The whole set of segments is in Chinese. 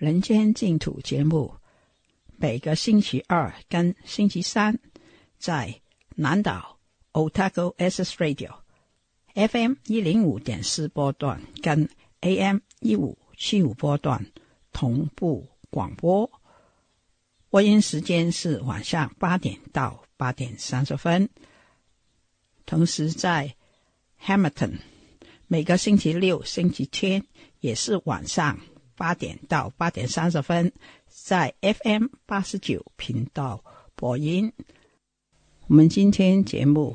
人间净土节目，每个星期二跟星期三在南岛 Otago S S Radio F M 一零五点四波段跟 A M 一五七五波段同步广播，播音时间是晚上八点到八点三十分。同时在 Hamilton 每个星期六、星期天也是晚上。八点到八点三十分，在 FM 八十九频道播音。我们今天节目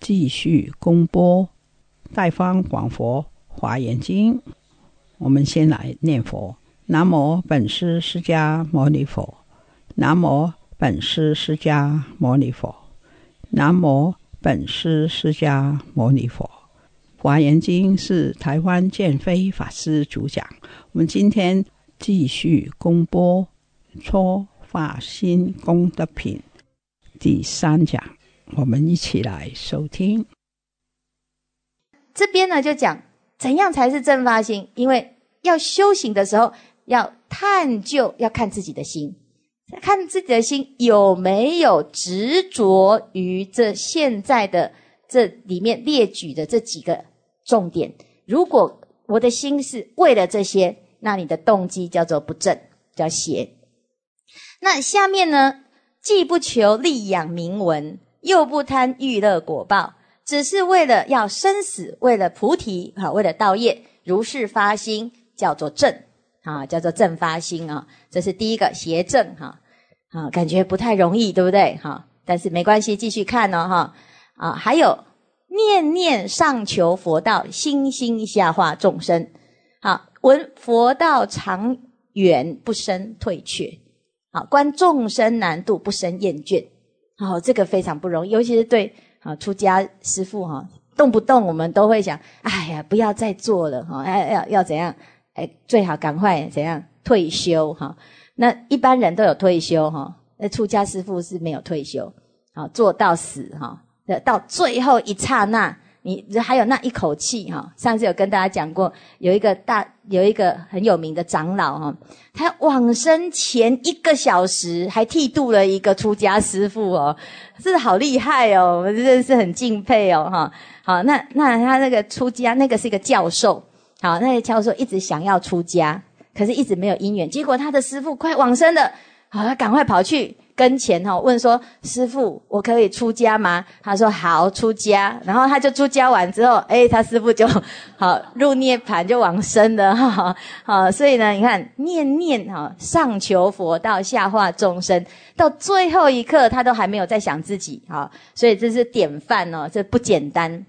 继续公播《大方广佛华严经》，我们先来念佛：南无本师释迦牟尼佛，南无本师释迦牟尼佛，南无本师释迦牟尼佛。华严经是台湾建飞法师主讲，我们今天继续公播《初法心功德品》第三讲，我们一起来收听。这边呢，就讲怎样才是正发心，因为要修行的时候，要探究，要看自己的心，看自己的心有没有执着于这现在的。这里面列举的这几个重点，如果我的心是为了这些，那你的动机叫做不正，叫邪。那下面呢，既不求利养名闻，又不贪欲乐果报，只是为了要生死，为了菩提好，为了道业，如是发心，叫做正啊，叫做正发心啊。这是第一个邪正哈，啊，感觉不太容易，对不对？哈，但是没关系，继续看呢，哈。啊，还有念念上求佛道，心心下化众生。好，闻佛道长远不生退却。好，观众生难度不生厌倦。好，这个非常不容易，尤其是对啊出家师父哈，动不动我们都会想，哎呀，不要再做了哈，要要要怎样？哎，最好赶快怎样退休哈？那一般人都有退休哈，那出家师父是没有退休，好做到死哈。到最后一刹那，你还有那一口气哈。上次有跟大家讲过，有一个大有一个很有名的长老哈，他往生前一个小时还剃度了一个出家师傅哦，这好厉害哦，我真的是很敬佩哦哈。好，那那他那个出家那个是一个教授，好，那个教授一直想要出家，可是一直没有姻缘，结果他的师父快往生了，好，他赶快跑去。跟前哈，问说师傅，我可以出家吗？他说好出家，然后他就出家完之后，哎，他师傅就好入涅槃就往生了哈。好，所以呢，你看念念哈，上求佛道，下化众生，到最后一刻他都还没有在想自己哈，所以这是典范哦，这不简单。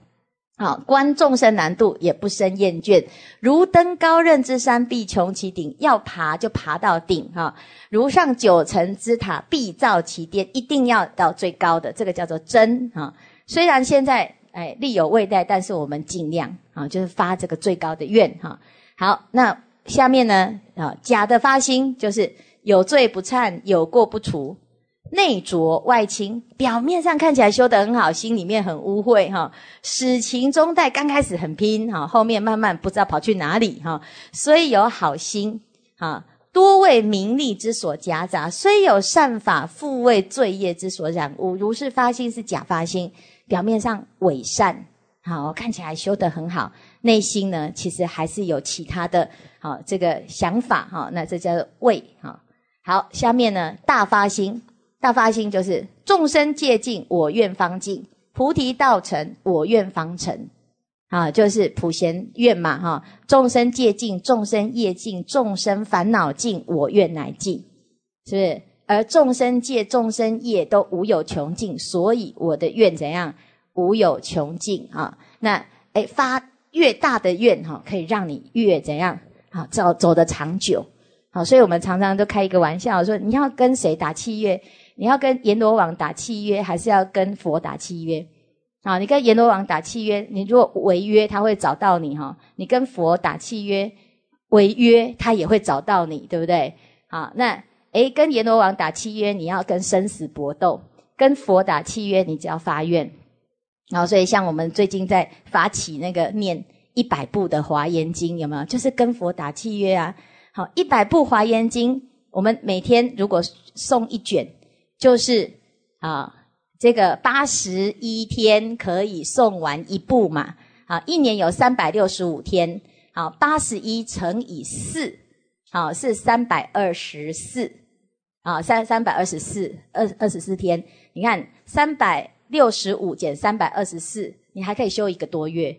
好，观众生难度，也不生厌倦，如登高任之山，必穷其顶，要爬就爬到顶哈。如上九层之塔，必造其巅，一定要到最高的，这个叫做真哈。虽然现在哎力有未怠，但是我们尽量啊，就是发这个最高的愿哈。好，那下面呢啊假的发心就是有罪不忏，有过不除。内浊外清，表面上看起来修得很好，心里面很污秽哈。始情终带，刚开始很拼哈，后面慢慢不知道跑去哪里哈。所以有好心哈，多为名利之所夹杂，虽有善法，复为罪业之所染污。如是发心是假发心，表面上伪善，好看起来修得很好，内心呢其实还是有其他的好这个想法哈。那这叫畏哈。好，下面呢大发心。大发心就是众生界尽，我愿方尽；菩提道成，我愿方成。啊，就是普贤愿嘛，哈！众生界尽，众生业尽，众生烦恼尽，我愿乃尽，是不是？而众生界、众生业都无有穷尽，所以我的愿怎样无有穷尽啊？那哎，发越大的愿，哈，可以让你越怎样啊？走走得长久，好，所以我们常常都开一个玩笑说，你要跟谁打契约？你要跟阎罗王打契约，还是要跟佛打契约？啊，你跟阎罗王打契约，你如果违约，他会找到你哈。你跟佛打契约，违约他也会找到你，对不对？好，那诶，跟阎罗王打契约，你要跟生死搏斗；跟佛打契约，你只要发愿。然后，所以像我们最近在发起那个念一百部的华严经，有没有？就是跟佛打契约啊。好，一百部华严经，我们每天如果送一卷。就是啊，这个八十一天可以送完一部嘛？啊，一年有三百六十五天，好，八十一乘以四，好是三百二十四，啊三三百二十四二二十四天。你看三百六十五减三百二十四，你还可以休一个多月，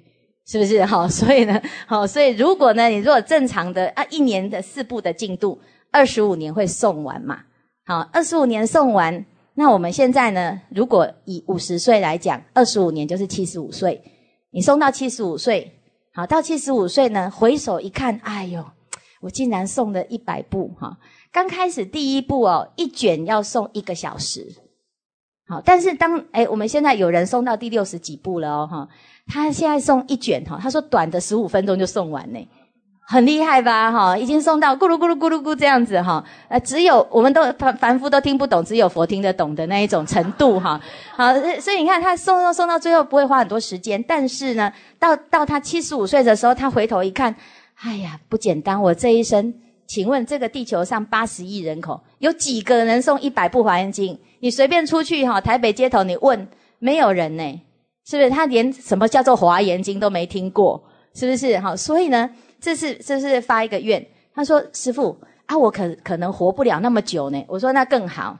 是不是？好，所以呢，好，所以如果呢，你如果正常的啊，一年的四部的进度，二十五年会送完嘛？好，二十五年送完。那我们现在呢？如果以五十岁来讲，二十五年就是七十五岁。你送到七十五岁，好，到七十五岁呢，回首一看，哎呦，我竟然送了一百步哈。刚开始第一步哦，一卷要送一个小时。好，但是当哎，我们现在有人送到第六十几步了哦哈，他现在送一卷哈，他说短的十五分钟就送完呢。很厉害吧，哈，已经送到咕噜咕噜咕噜咕这样子，哈，呃，只有我们都凡凡夫都听不懂，只有佛听得懂的那一种程度，哈。好，所以你看他送送送到最后不会花很多时间，但是呢，到到他七十五岁的时候，他回头一看，哎呀，不简单，我这一生，请问这个地球上八十亿人口，有几个人送一百部华严经？你随便出去哈，台北街头你问，没有人呢，是不是？他连什么叫做华严经都没听过，是不是？好，所以呢。这是这是发一个愿，他说：“师傅啊，我可可能活不了那么久呢。”我说：“那更好，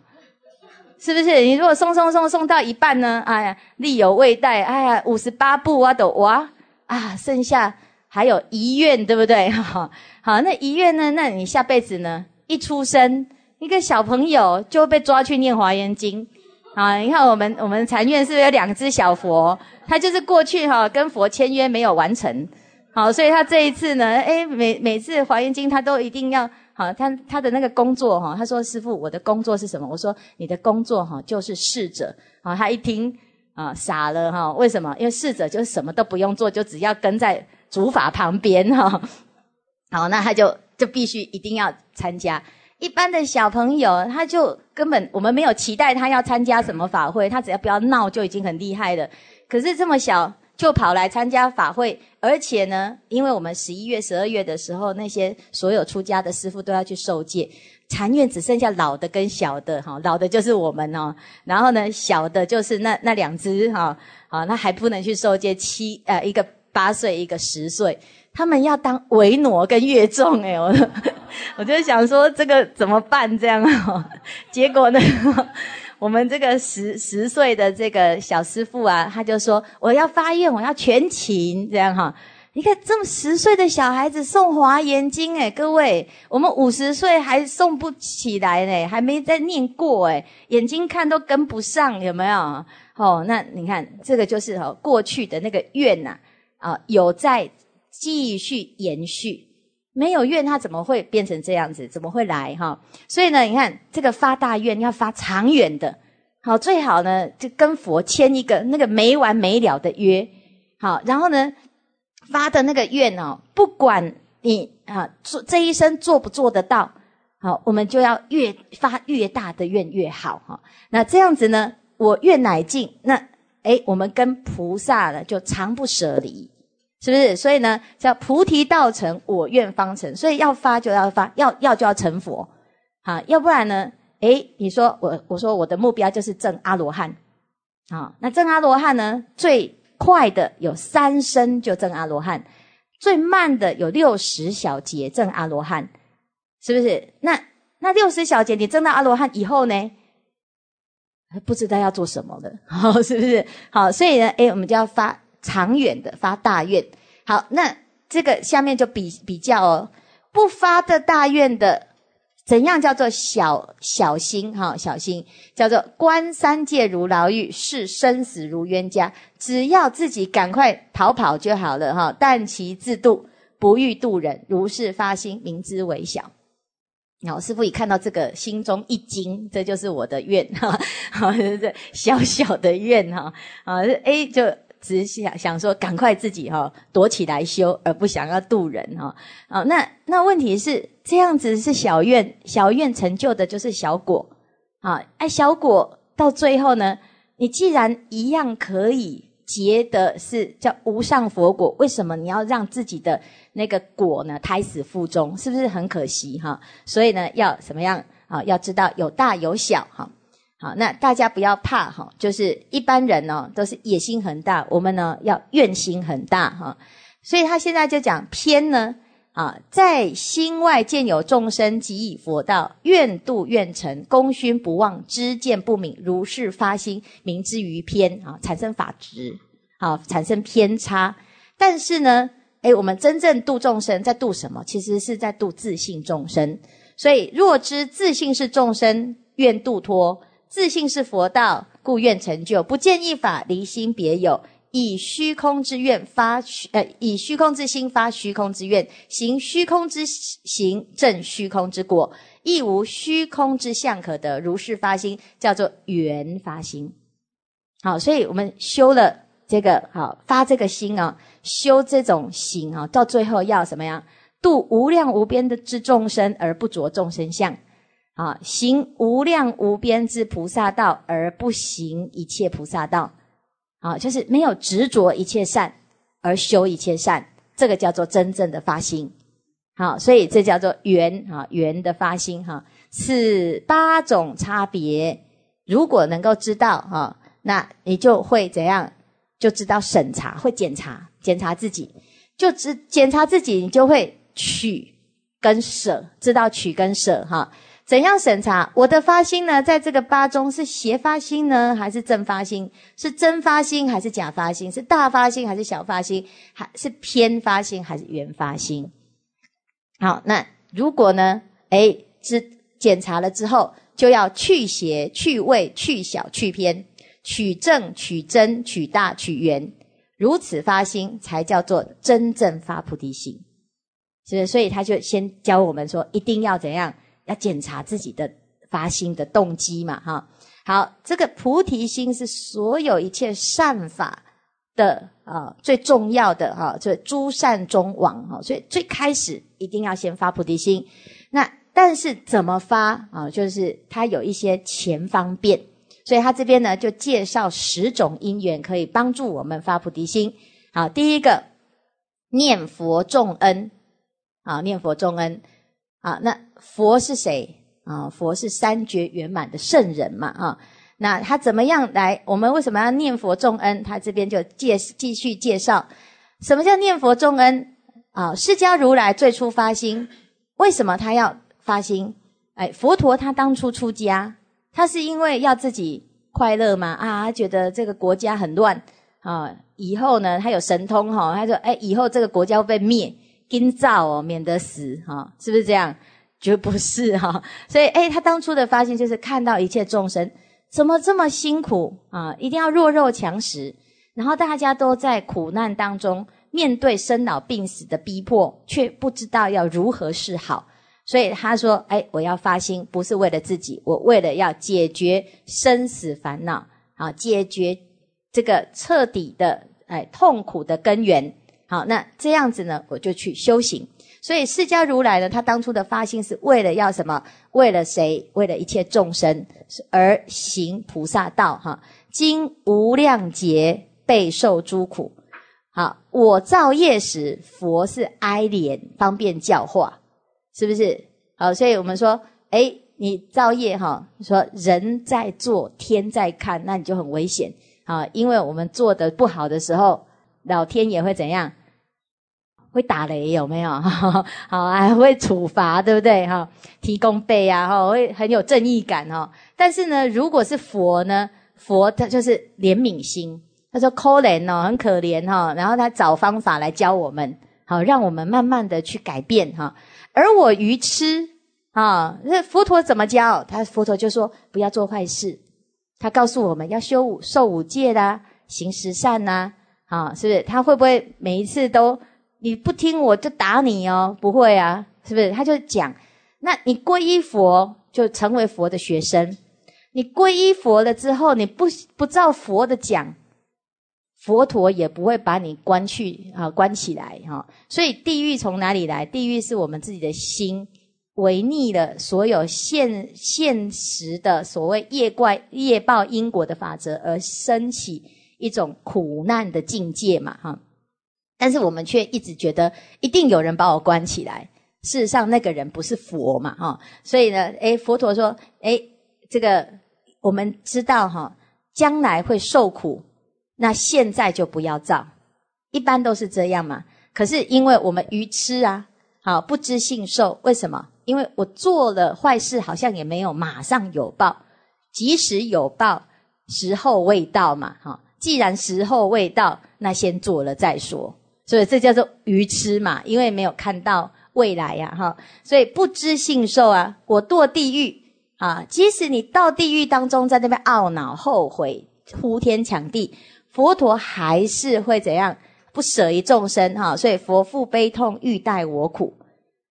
是不是？你如果送送送送到一半呢？哎呀，力有未逮，哎呀，五十八步啊都哇啊，剩下还有遗愿，对不对？好，那遗愿呢？那你下辈子呢？一出生一个小朋友就被抓去念华严经，啊，你看我们我们禅院是不是有两只小佛？他就是过去哈跟佛签约没有完成。”好，所以他这一次呢，哎，每每次华严经他都一定要好，他他的那个工作哈，他说师傅，我的工作是什么？我说你的工作哈，就是侍者。好，他一听啊，傻了哈，为什么？因为侍者就是什么都不用做，就只要跟在主法旁边哈。好，那他就就必须一定要参加。一般的小朋友，他就根本我们没有期待他要参加什么法会，他只要不要闹就已经很厉害了。可是这么小。就跑来参加法会，而且呢，因为我们十一月、十二月的时候，那些所有出家的师父都要去受戒，禅院只剩下老的跟小的哈，老的就是我们哦，然后呢，小的就是那那两只哈，好，那还不能去受戒，七呃一个八岁，一个十岁，他们要当维挪跟月众哎，我 我就想说这个怎么办这样啊，结果呢？我们这个十十岁的这个小师傅啊，他就说：“我要发愿，我要全勤，这样哈。”你看，这么十岁的小孩子送华严经，诶，各位，我们五十岁还送不起来呢，还没在念过，诶，眼睛看都跟不上，有没有？哦，那你看，这个就是哦，过去的那个愿呐，啊，有在继续延续。没有愿，他怎么会变成这样子？怎么会来哈？所以呢，你看这个发大愿要发长远的，好最好呢就跟佛签一个那个没完没了的约，好，然后呢发的那个愿哦，不管你啊做这一生做不做得到，好，我们就要越发越大的愿越好哈。那这样子呢，我愿乃尽，那哎，我们跟菩萨呢就常不舍离。是不是？所以呢，叫菩提道成，我愿方成。所以要发就要发，要要就要成佛，啊，要不然呢？诶，你说我，我说我的目标就是证阿罗汉，啊，那证阿罗汉呢？最快的有三生就证阿罗汉，最慢的有六十小劫证阿罗汉，是不是？那那六十小劫你证到阿罗汉以后呢？不知道要做什么了，是不是？好，所以呢，诶，我们就要发。长远的发大愿，好，那这个下面就比比较哦，不发的大愿的，怎样叫做小小心哈？小心叫做观三界如牢狱，视生死如冤家，只要自己赶快逃跑就好了哈。但其自度，不欲度人，如是发心，明知为小。老师傅一看到这个，心中一惊，这就是我的愿哈，小小的愿哈啊，A 就。只是想想说，赶快自己哈躲起来修，而不想要渡人哈。哦，那那问题是这样子是小愿，小愿成就的就是小果。啊，哎，小果到最后呢，你既然一样可以结的是叫无上佛果，为什么你要让自己的那个果呢胎死腹中？是不是很可惜哈？所以呢，要怎么样啊？要知道有大有小哈。好，那大家不要怕哈，就是一般人呢都是野心很大，我们呢要愿心很大哈，所以他现在就讲偏呢啊，在心外见有众生，即以佛道愿度愿成，功勋不忘，知见不泯，如是发心，明之于偏啊，产生法执，好，产生偏差。但是呢，哎，我们真正度众生，在度什么？其实是在度自信众生。所以若知自信是众生，愿度脱。自信是佛道，故愿成就。不建一法，离心别有，以虚空之愿发虚，呃，以虚空之心发虚空之愿，行虚空之行，正虚空之果，亦无虚空之相可得。如是发心，叫做圆发心。好，所以我们修了这个好发这个心啊，修这种心啊，到最后要什么样？度无量无边的之众生而不着众生相。啊，行无量无边之菩萨道，而不行一切菩萨道，啊，就是没有执着一切善而修一切善，这个叫做真正的发心。好，所以这叫做圆啊，圆的发心哈。是八种差别，如果能够知道哈，那你就会怎样？就知道审查，会检查，检查自己，就只检查自己，你就会取跟舍，知道取跟舍哈。怎样审查我的发心呢？在这个八中是邪发心呢，还是正发心？是真发心还是假发心？是大发心还是小发心？还是偏发心还是原发心？好，那如果呢？哎，是检查了之后，就要去邪、去味、去小、去偏，取正、取真、取大、取原，如此发心才叫做真正发菩提心。是，所以他就先教我们说，一定要怎样。要检查自己的发心的动机嘛？哈，好，这个菩提心是所有一切善法的啊最重要的哈，就是诸善中王哈。所以最开始一定要先发菩提心。那但是怎么发啊？就是它有一些前方便，所以他这边呢就介绍十种因缘可以帮助我们发菩提心。好，第一个念佛重恩啊，念佛重恩啊，那。佛是谁啊？佛是三觉圆满的圣人嘛啊？那他怎么样来？我们为什么要念佛重恩？他这边就介继续介绍，什么叫念佛重恩啊？释迦如来最初发心，为什么他要发心？哎，佛陀他当初出家，他是因为要自己快乐嘛啊，觉得这个国家很乱啊，以后呢他有神通哈，他说哎，以后这个国家会被灭，今造哦，免得死哈，是不是这样？绝不是哈，所以哎，他当初的发心就是看到一切众生怎么这么辛苦啊，一定要弱肉强食，然后大家都在苦难当中，面对生老病死的逼迫，却不知道要如何是好。所以他说，哎，我要发心，不是为了自己，我为了要解决生死烦恼啊，解决这个彻底的哎痛苦的根源。好，那这样子呢，我就去修行。所以释迦如来呢，他当初的发心是为了要什么？为了谁？为了一切众生而行菩萨道哈。经无量劫备受诸苦，好，我造业时，佛是哀怜，方便教化，是不是？好，所以我们说，哎，你造业哈，说人在做，天在看，那你就很危险啊，因为我们做的不好的时候，老天也会怎样？会打雷有没有？好啊，会处罚，对不对？哈，提供背啊，哈，会很有正义感哦。但是呢，如果是佛呢，佛他就是怜悯心，他说可怜哦，很可怜哈。然后他找方法来教我们，好，让我们慢慢的去改变哈。而我愚痴啊，那佛陀怎么教？他佛陀就说不要做坏事，他告诉我们要修五受五戒啦，行十善呐，啊，是不是？他会不会每一次都？你不听我就打你哦，不会啊，是不是？他就讲，那你皈依佛就成为佛的学生，你皈依佛了之后，你不不照佛的讲，佛陀也不会把你关去啊，关起来哈。所以地狱从哪里来？地狱是我们自己的心违逆了所有现现实的所谓业怪业报因果的法则而升起一种苦难的境界嘛，哈。但是我们却一直觉得一定有人把我关起来。事实上，那个人不是佛嘛，哈。所以呢，诶，佛陀说，诶，这个我们知道哈，将来会受苦，那现在就不要造，一般都是这样嘛。可是因为我们愚痴啊，好不知信受。为什么？因为我做了坏事，好像也没有马上有报，即使有报，时候未到嘛，哈。既然时候未到，那先做了再说。所以这叫做愚痴嘛，因为没有看到未来呀，哈。所以不知信受啊，我堕地狱啊。即使你到地狱当中，在那边懊恼、后悔、呼天抢地，佛陀还是会怎样不舍于众生哈。所以佛父悲痛欲待我苦，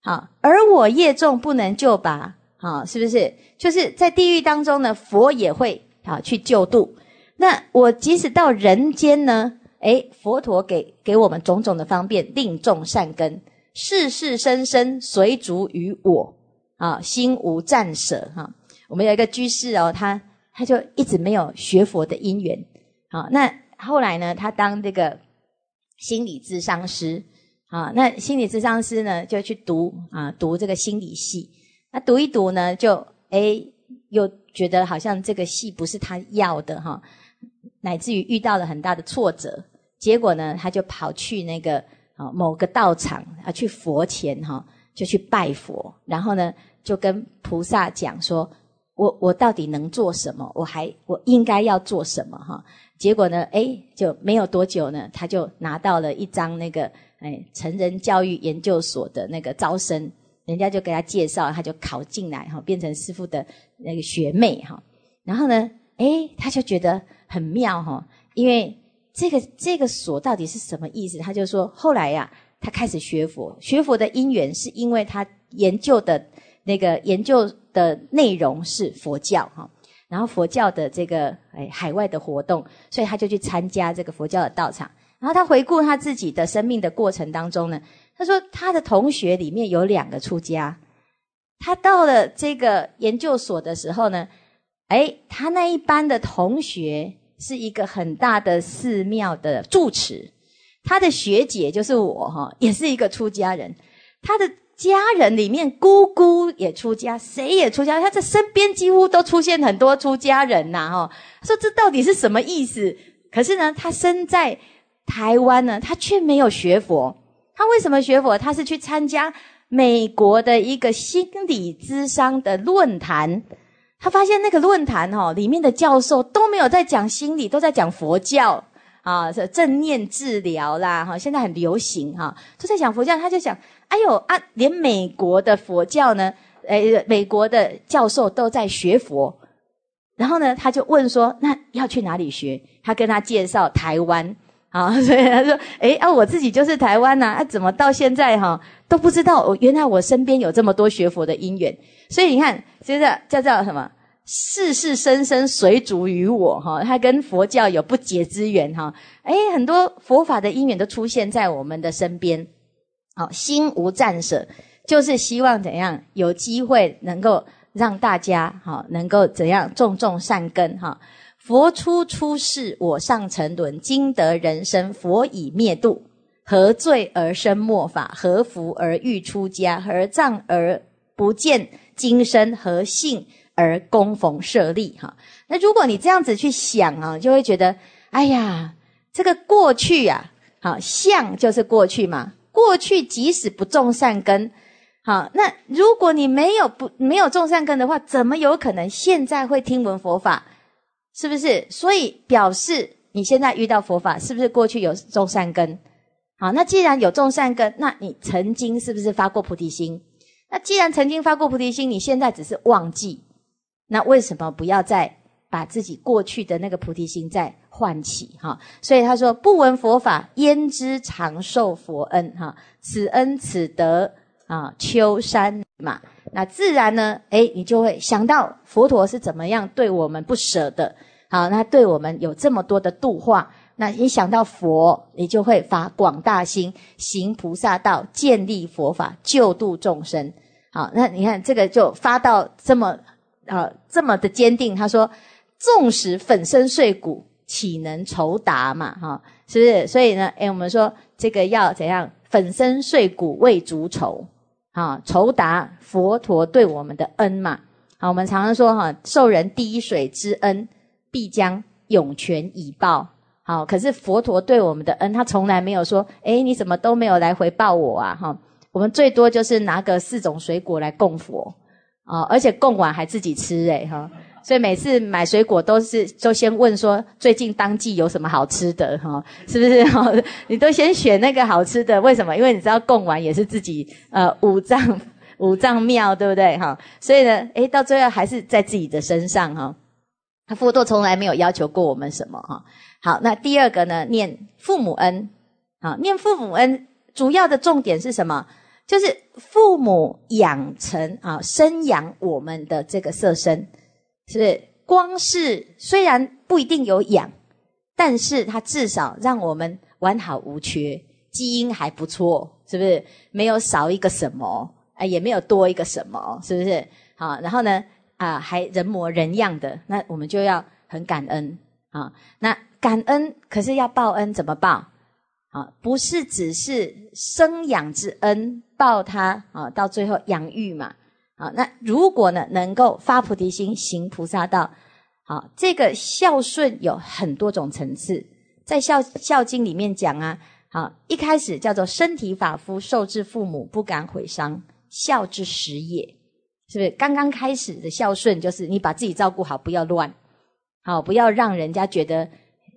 好，而我业重不能救拔，好，是不是？就是在地狱当中呢，佛也会啊去救度。那我即使到人间呢？诶，佛陀给给我们种种的方便，令种善根。世世生生随逐于我，啊，心无暂舍哈。我们有一个居士哦，他他就一直没有学佛的因缘，好，那后来呢，他当这个心理智商师，啊，那心理智商师呢，就去读啊，读这个心理系，那读一读呢，就诶，又觉得好像这个系不是他要的哈。乃至于遇到了很大的挫折，结果呢，他就跑去那个啊某个道场啊去佛前哈，就去拜佛，然后呢就跟菩萨讲说，我我到底能做什么？我还我应该要做什么哈？结果呢，哎就没有多久呢，他就拿到了一张那个哎成人教育研究所的那个招生，人家就给他介绍，他就考进来哈，变成师傅的那个学妹哈。然后呢，哎他就觉得。很妙哈，因为这个这个锁到底是什么意思？他就说，后来呀，他开始学佛。学佛的因缘是因为他研究的那个研究的内容是佛教哈，然后佛教的这个哎海外的活动，所以他就去参加这个佛教的道场。然后他回顾他自己的生命的过程当中呢，他说他的同学里面有两个出家，他到了这个研究所的时候呢。哎，他那一班的同学是一个很大的寺庙的住持，他的学姐就是我哈，也是一个出家人。他的家人里面姑姑也出家，谁也出家，他在身边几乎都出现很多出家人呐哈。说这到底是什么意思？可是呢，他身在台湾呢，他却没有学佛。他为什么学佛？他是去参加美国的一个心理智商的论坛。他发现那个论坛哈，里面的教授都没有在讲心理，都在讲佛教啊，这正念治疗啦，哈，现在很流行哈，都在讲佛教。他就想，哎呦啊，连美国的佛教呢，诶，美国的教授都在学佛。然后呢，他就问说，那要去哪里学？他跟他介绍台湾。啊，所以他说，诶，啊，我自己就是台湾呐，啊，怎么到现在哈都不知道，我原来我身边有这么多学佛的因缘，所以你看，就是叫叫什么，世事生生随逐于我哈，他跟佛教有不解之缘哈，诶，很多佛法的因缘都出现在我们的身边，好，心无战舍，就是希望怎样有机会能够让大家哈，能够怎样种种善根哈。佛出出世，我上沉沦；今得人生，佛已灭度。何罪而生末法？何福而欲出家？何障而不见今生？何幸而供逢舍利？哈，那如果你这样子去想啊，就会觉得，哎呀，这个过去呀，好相就是过去嘛。过去即使不种善根，好，那如果你没有不没有种善根的话，怎么有可能现在会听闻佛法？是不是？所以表示你现在遇到佛法，是不是过去有种善根？好，那既然有种善根，那你曾经是不是发过菩提心？那既然曾经发过菩提心，你现在只是忘记，那为什么不要再把自己过去的那个菩提心再唤起？哈，所以他说：“不闻佛法，焉知长寿佛恩？哈，此恩此德啊，秋山。”嘛，那自然呢？哎，你就会想到佛陀是怎么样对我们不舍的。好，那对我们有这么多的度化。那一想到佛，你就会发广大心，行菩萨道，建立佛法，救度众生。好，那你看这个就发到这么啊这么的坚定。他说：纵使粉身碎骨，岂能酬答嘛？哈，是不是？所以呢，哎，我们说这个要怎样？粉身碎骨为足酬。啊，酬答佛陀对我们的恩嘛。好，我们常常说哈，受人滴水之恩，必将涌泉以报。好，可是佛陀对我们的恩，他从来没有说，诶你怎么都没有来回报我啊？哈，我们最多就是拿个四种水果来供佛，啊，而且供完还自己吃，诶哈。所以每次买水果都是就先问说最近当季有什么好吃的哈，是不是？哈，你都先选那个好吃的，为什么？因为你知道供完也是自己呃五脏 五脏庙对不对？哈，所以呢，哎，到最后还是在自己的身上哈。他佛陀从来没有要求过我们什么哈。好，那第二个呢，念父母恩啊，念父母恩，主要的重点是什么？就是父母养成啊，生养我们的这个色身。是光是虽然不一定有氧，但是它至少让我们完好无缺，基因还不错，是不是？没有少一个什么，哎，也没有多一个什么，是不是？好，然后呢，啊，还人模人样的，那我们就要很感恩啊。那感恩可是要报恩，怎么报？啊，不是只是生养之恩报他啊，到最后养育嘛。好，那如果呢，能够发菩提心，行菩萨道，好，这个孝顺有很多种层次，在《孝孝经》里面讲啊，好，一开始叫做身体发肤，受之父母，不敢毁伤，孝之始也，是不是？刚刚开始的孝顺，就是你把自己照顾好，不要乱，好，不要让人家觉得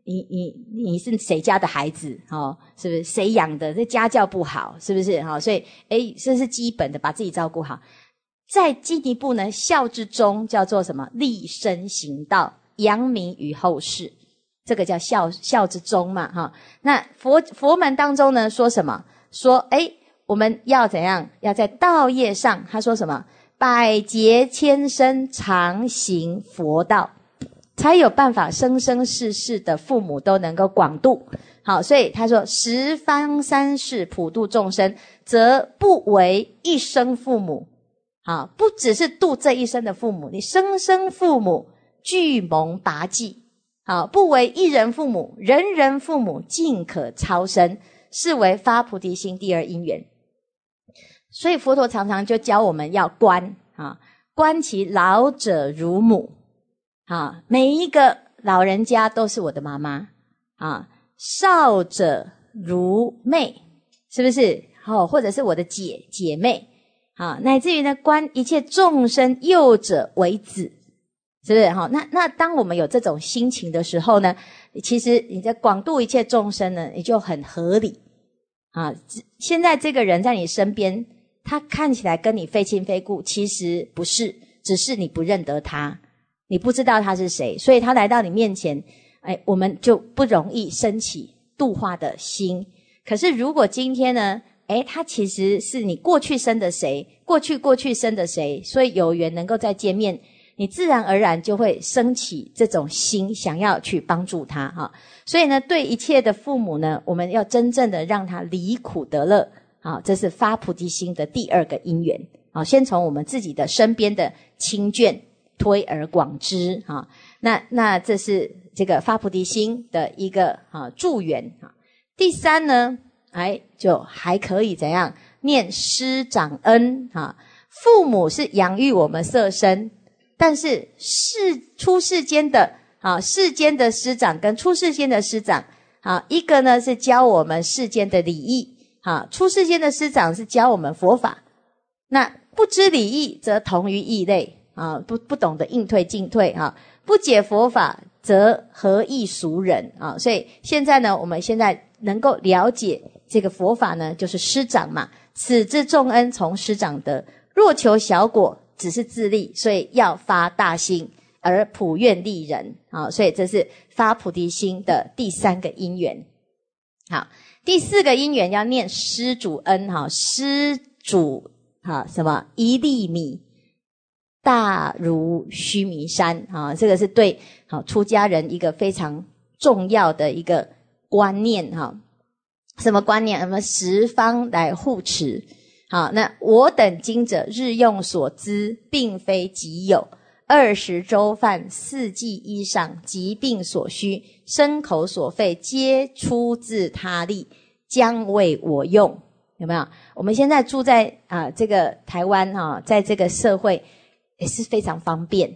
你你你是谁家的孩子，哦，是不是？谁养的？这家教不好，是不是？哈，所以，哎，这是基本的，把自己照顾好。在进一步呢，孝之中叫做什么？立身行道，扬名于后世，这个叫孝孝之中嘛，哈。那佛佛门当中呢，说什么？说哎，我们要怎样？要在道业上，他说什么？百劫千生，常行佛道，才有办法生生世世的父母都能够广度。好，所以他说十方三世普度众生，则不为一生父母。啊，不只是度这一生的父母，你生生父母俱蒙达济，啊，不为一人父母，人人父母尽可超生，是为发菩提心第二因缘。所以佛陀常常就教我们要观啊，观其老者如母，啊，每一个老人家都是我的妈妈啊，少者如妹，是不是？好，或者是我的姐姐妹。啊，乃至于呢，观一切众生，幼者为子，是不是哈？那那当我们有这种心情的时候呢，其实你在广度一切众生呢，也就很合理啊。现在这个人在你身边，他看起来跟你非亲非故，其实不是，只是你不认得他，你不知道他是谁，所以他来到你面前，哎，我们就不容易升起度化的心。可是如果今天呢？哎，他其实是你过去生的谁？过去过去生的谁？所以有缘能够再见面，你自然而然就会升起这种心，想要去帮助他哈。所以呢，对一切的父母呢，我们要真正的让他离苦得乐啊。这是发菩提心的第二个因缘啊。先从我们自己的身边的亲眷推而广之啊。那那这是这个发菩提心的一个啊助缘啊。第三呢？哎，就还可以怎样？念师长恩啊，父母是养育我们色身，但是世出世间的啊，世间的师长跟出世间的师长啊，一个呢是教我们世间的礼义啊，出世间的师长是教我们佛法。那不知礼义则同于异类啊，不不懂得应退进退啊，不解佛法则何异俗人啊。所以现在呢，我们现在能够了解。这个佛法呢，就是师长嘛。此之众恩从师长得，若求小果，只是自利，所以要发大心而普愿利人啊。所以这是发菩提心的第三个因缘。好，第四个因缘要念施主恩哈，施主哈什么一粒米大如须弥山啊。这个是对好出家人一个非常重要的一个观念哈。什么观念？什么十方来护持？好，那我等今者日用所资，并非己有。二十粥饭、四季衣裳、疾病所需、牲口所费，皆出自他力，将为我用。有没有？我们现在住在啊，这个台湾啊，在这个社会也是非常方便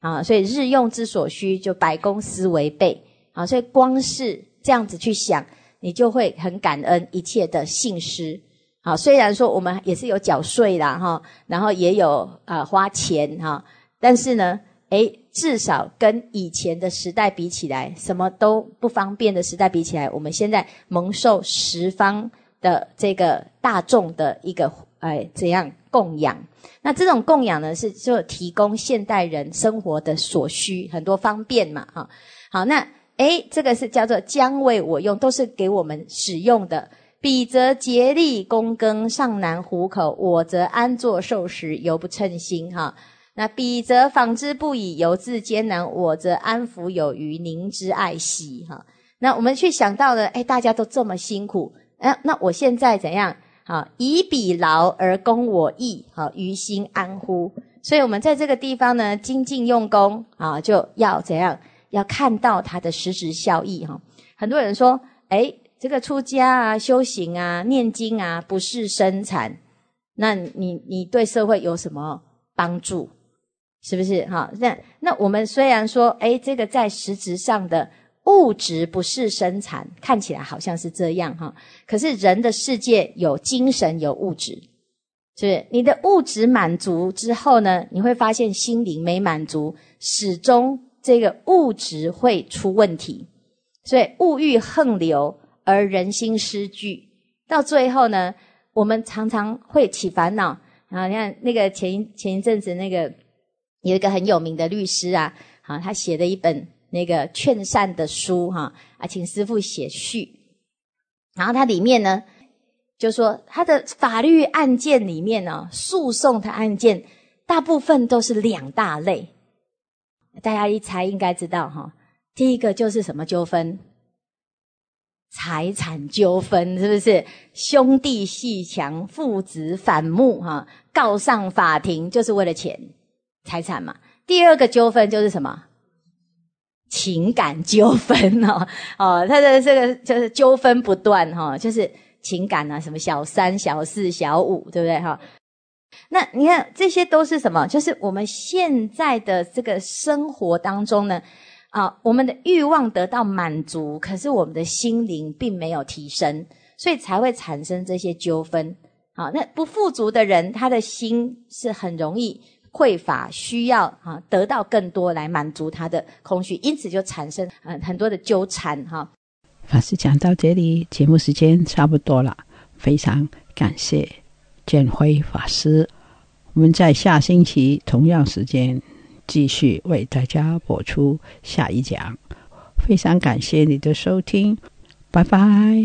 啊。所以日用之所需，就白公私为背啊。所以光是这样子去想。你就会很感恩一切的信施，好，虽然说我们也是有缴税啦，哈，然后也有呃花钱哈，但是呢，诶，至少跟以前的时代比起来，什么都不方便的时代比起来，我们现在蒙受十方的这个大众的一个哎怎样供养，那这种供养呢，是就提供现代人生活的所需很多方便嘛，哈。好那。哎，这个是叫做将为我用，都是给我们使用的。彼则竭力躬耕，尚难糊口；我则安坐受食，犹不称心。哈，那彼则纺织不已，犹自艰难；我则安福有余，宁之爱惜。哈，那我们去想到了，哎，大家都这么辛苦，哎，那我现在怎样？好，以彼劳而攻我逸，好，于心安乎？所以，我们在这个地方呢，精进用功，啊，就要怎样？要看到它的实质效益哈，很多人说，哎，这个出家啊、修行啊、念经啊，不是生产，那你你对社会有什么帮助？是不是哈？那那我们虽然说，哎，这个在实质上的物质不是生产，看起来好像是这样哈，可是人的世界有精神有物质，是不是？你的物质满足之后呢，你会发现心灵没满足，始终。这个物质会出问题，所以物欲横流，而人心失据，到最后呢，我们常常会起烦恼。然后你看那个前一前一阵子那个有一个很有名的律师啊，啊，他写的一本那个劝善的书哈，啊，请师傅写序。然后他里面呢，就说他的法律案件里面呢，诉讼的案件大部分都是两大类。大家一猜应该知道哈，第一个就是什么纠纷？财产纠纷是不是？兄弟戏强，父子反目哈，告上法庭就是为了钱，财产嘛。第二个纠纷就是什么？情感纠纷哦哦，他的这个就是纠纷不断哈，就是情感啊，什么小三、小四、小五，对不对哈？那你看，这些都是什么？就是我们现在的这个生活当中呢，啊，我们的欲望得到满足，可是我们的心灵并没有提升，所以才会产生这些纠纷。好，那不富足的人，他的心是很容易匮乏，需要啊得到更多来满足他的空虚，因此就产生嗯很多的纠缠哈。法师讲到这里，节目时间差不多了，非常感谢。建辉法师，我们在下星期同样时间继续为大家播出下一讲。非常感谢你的收听，拜拜。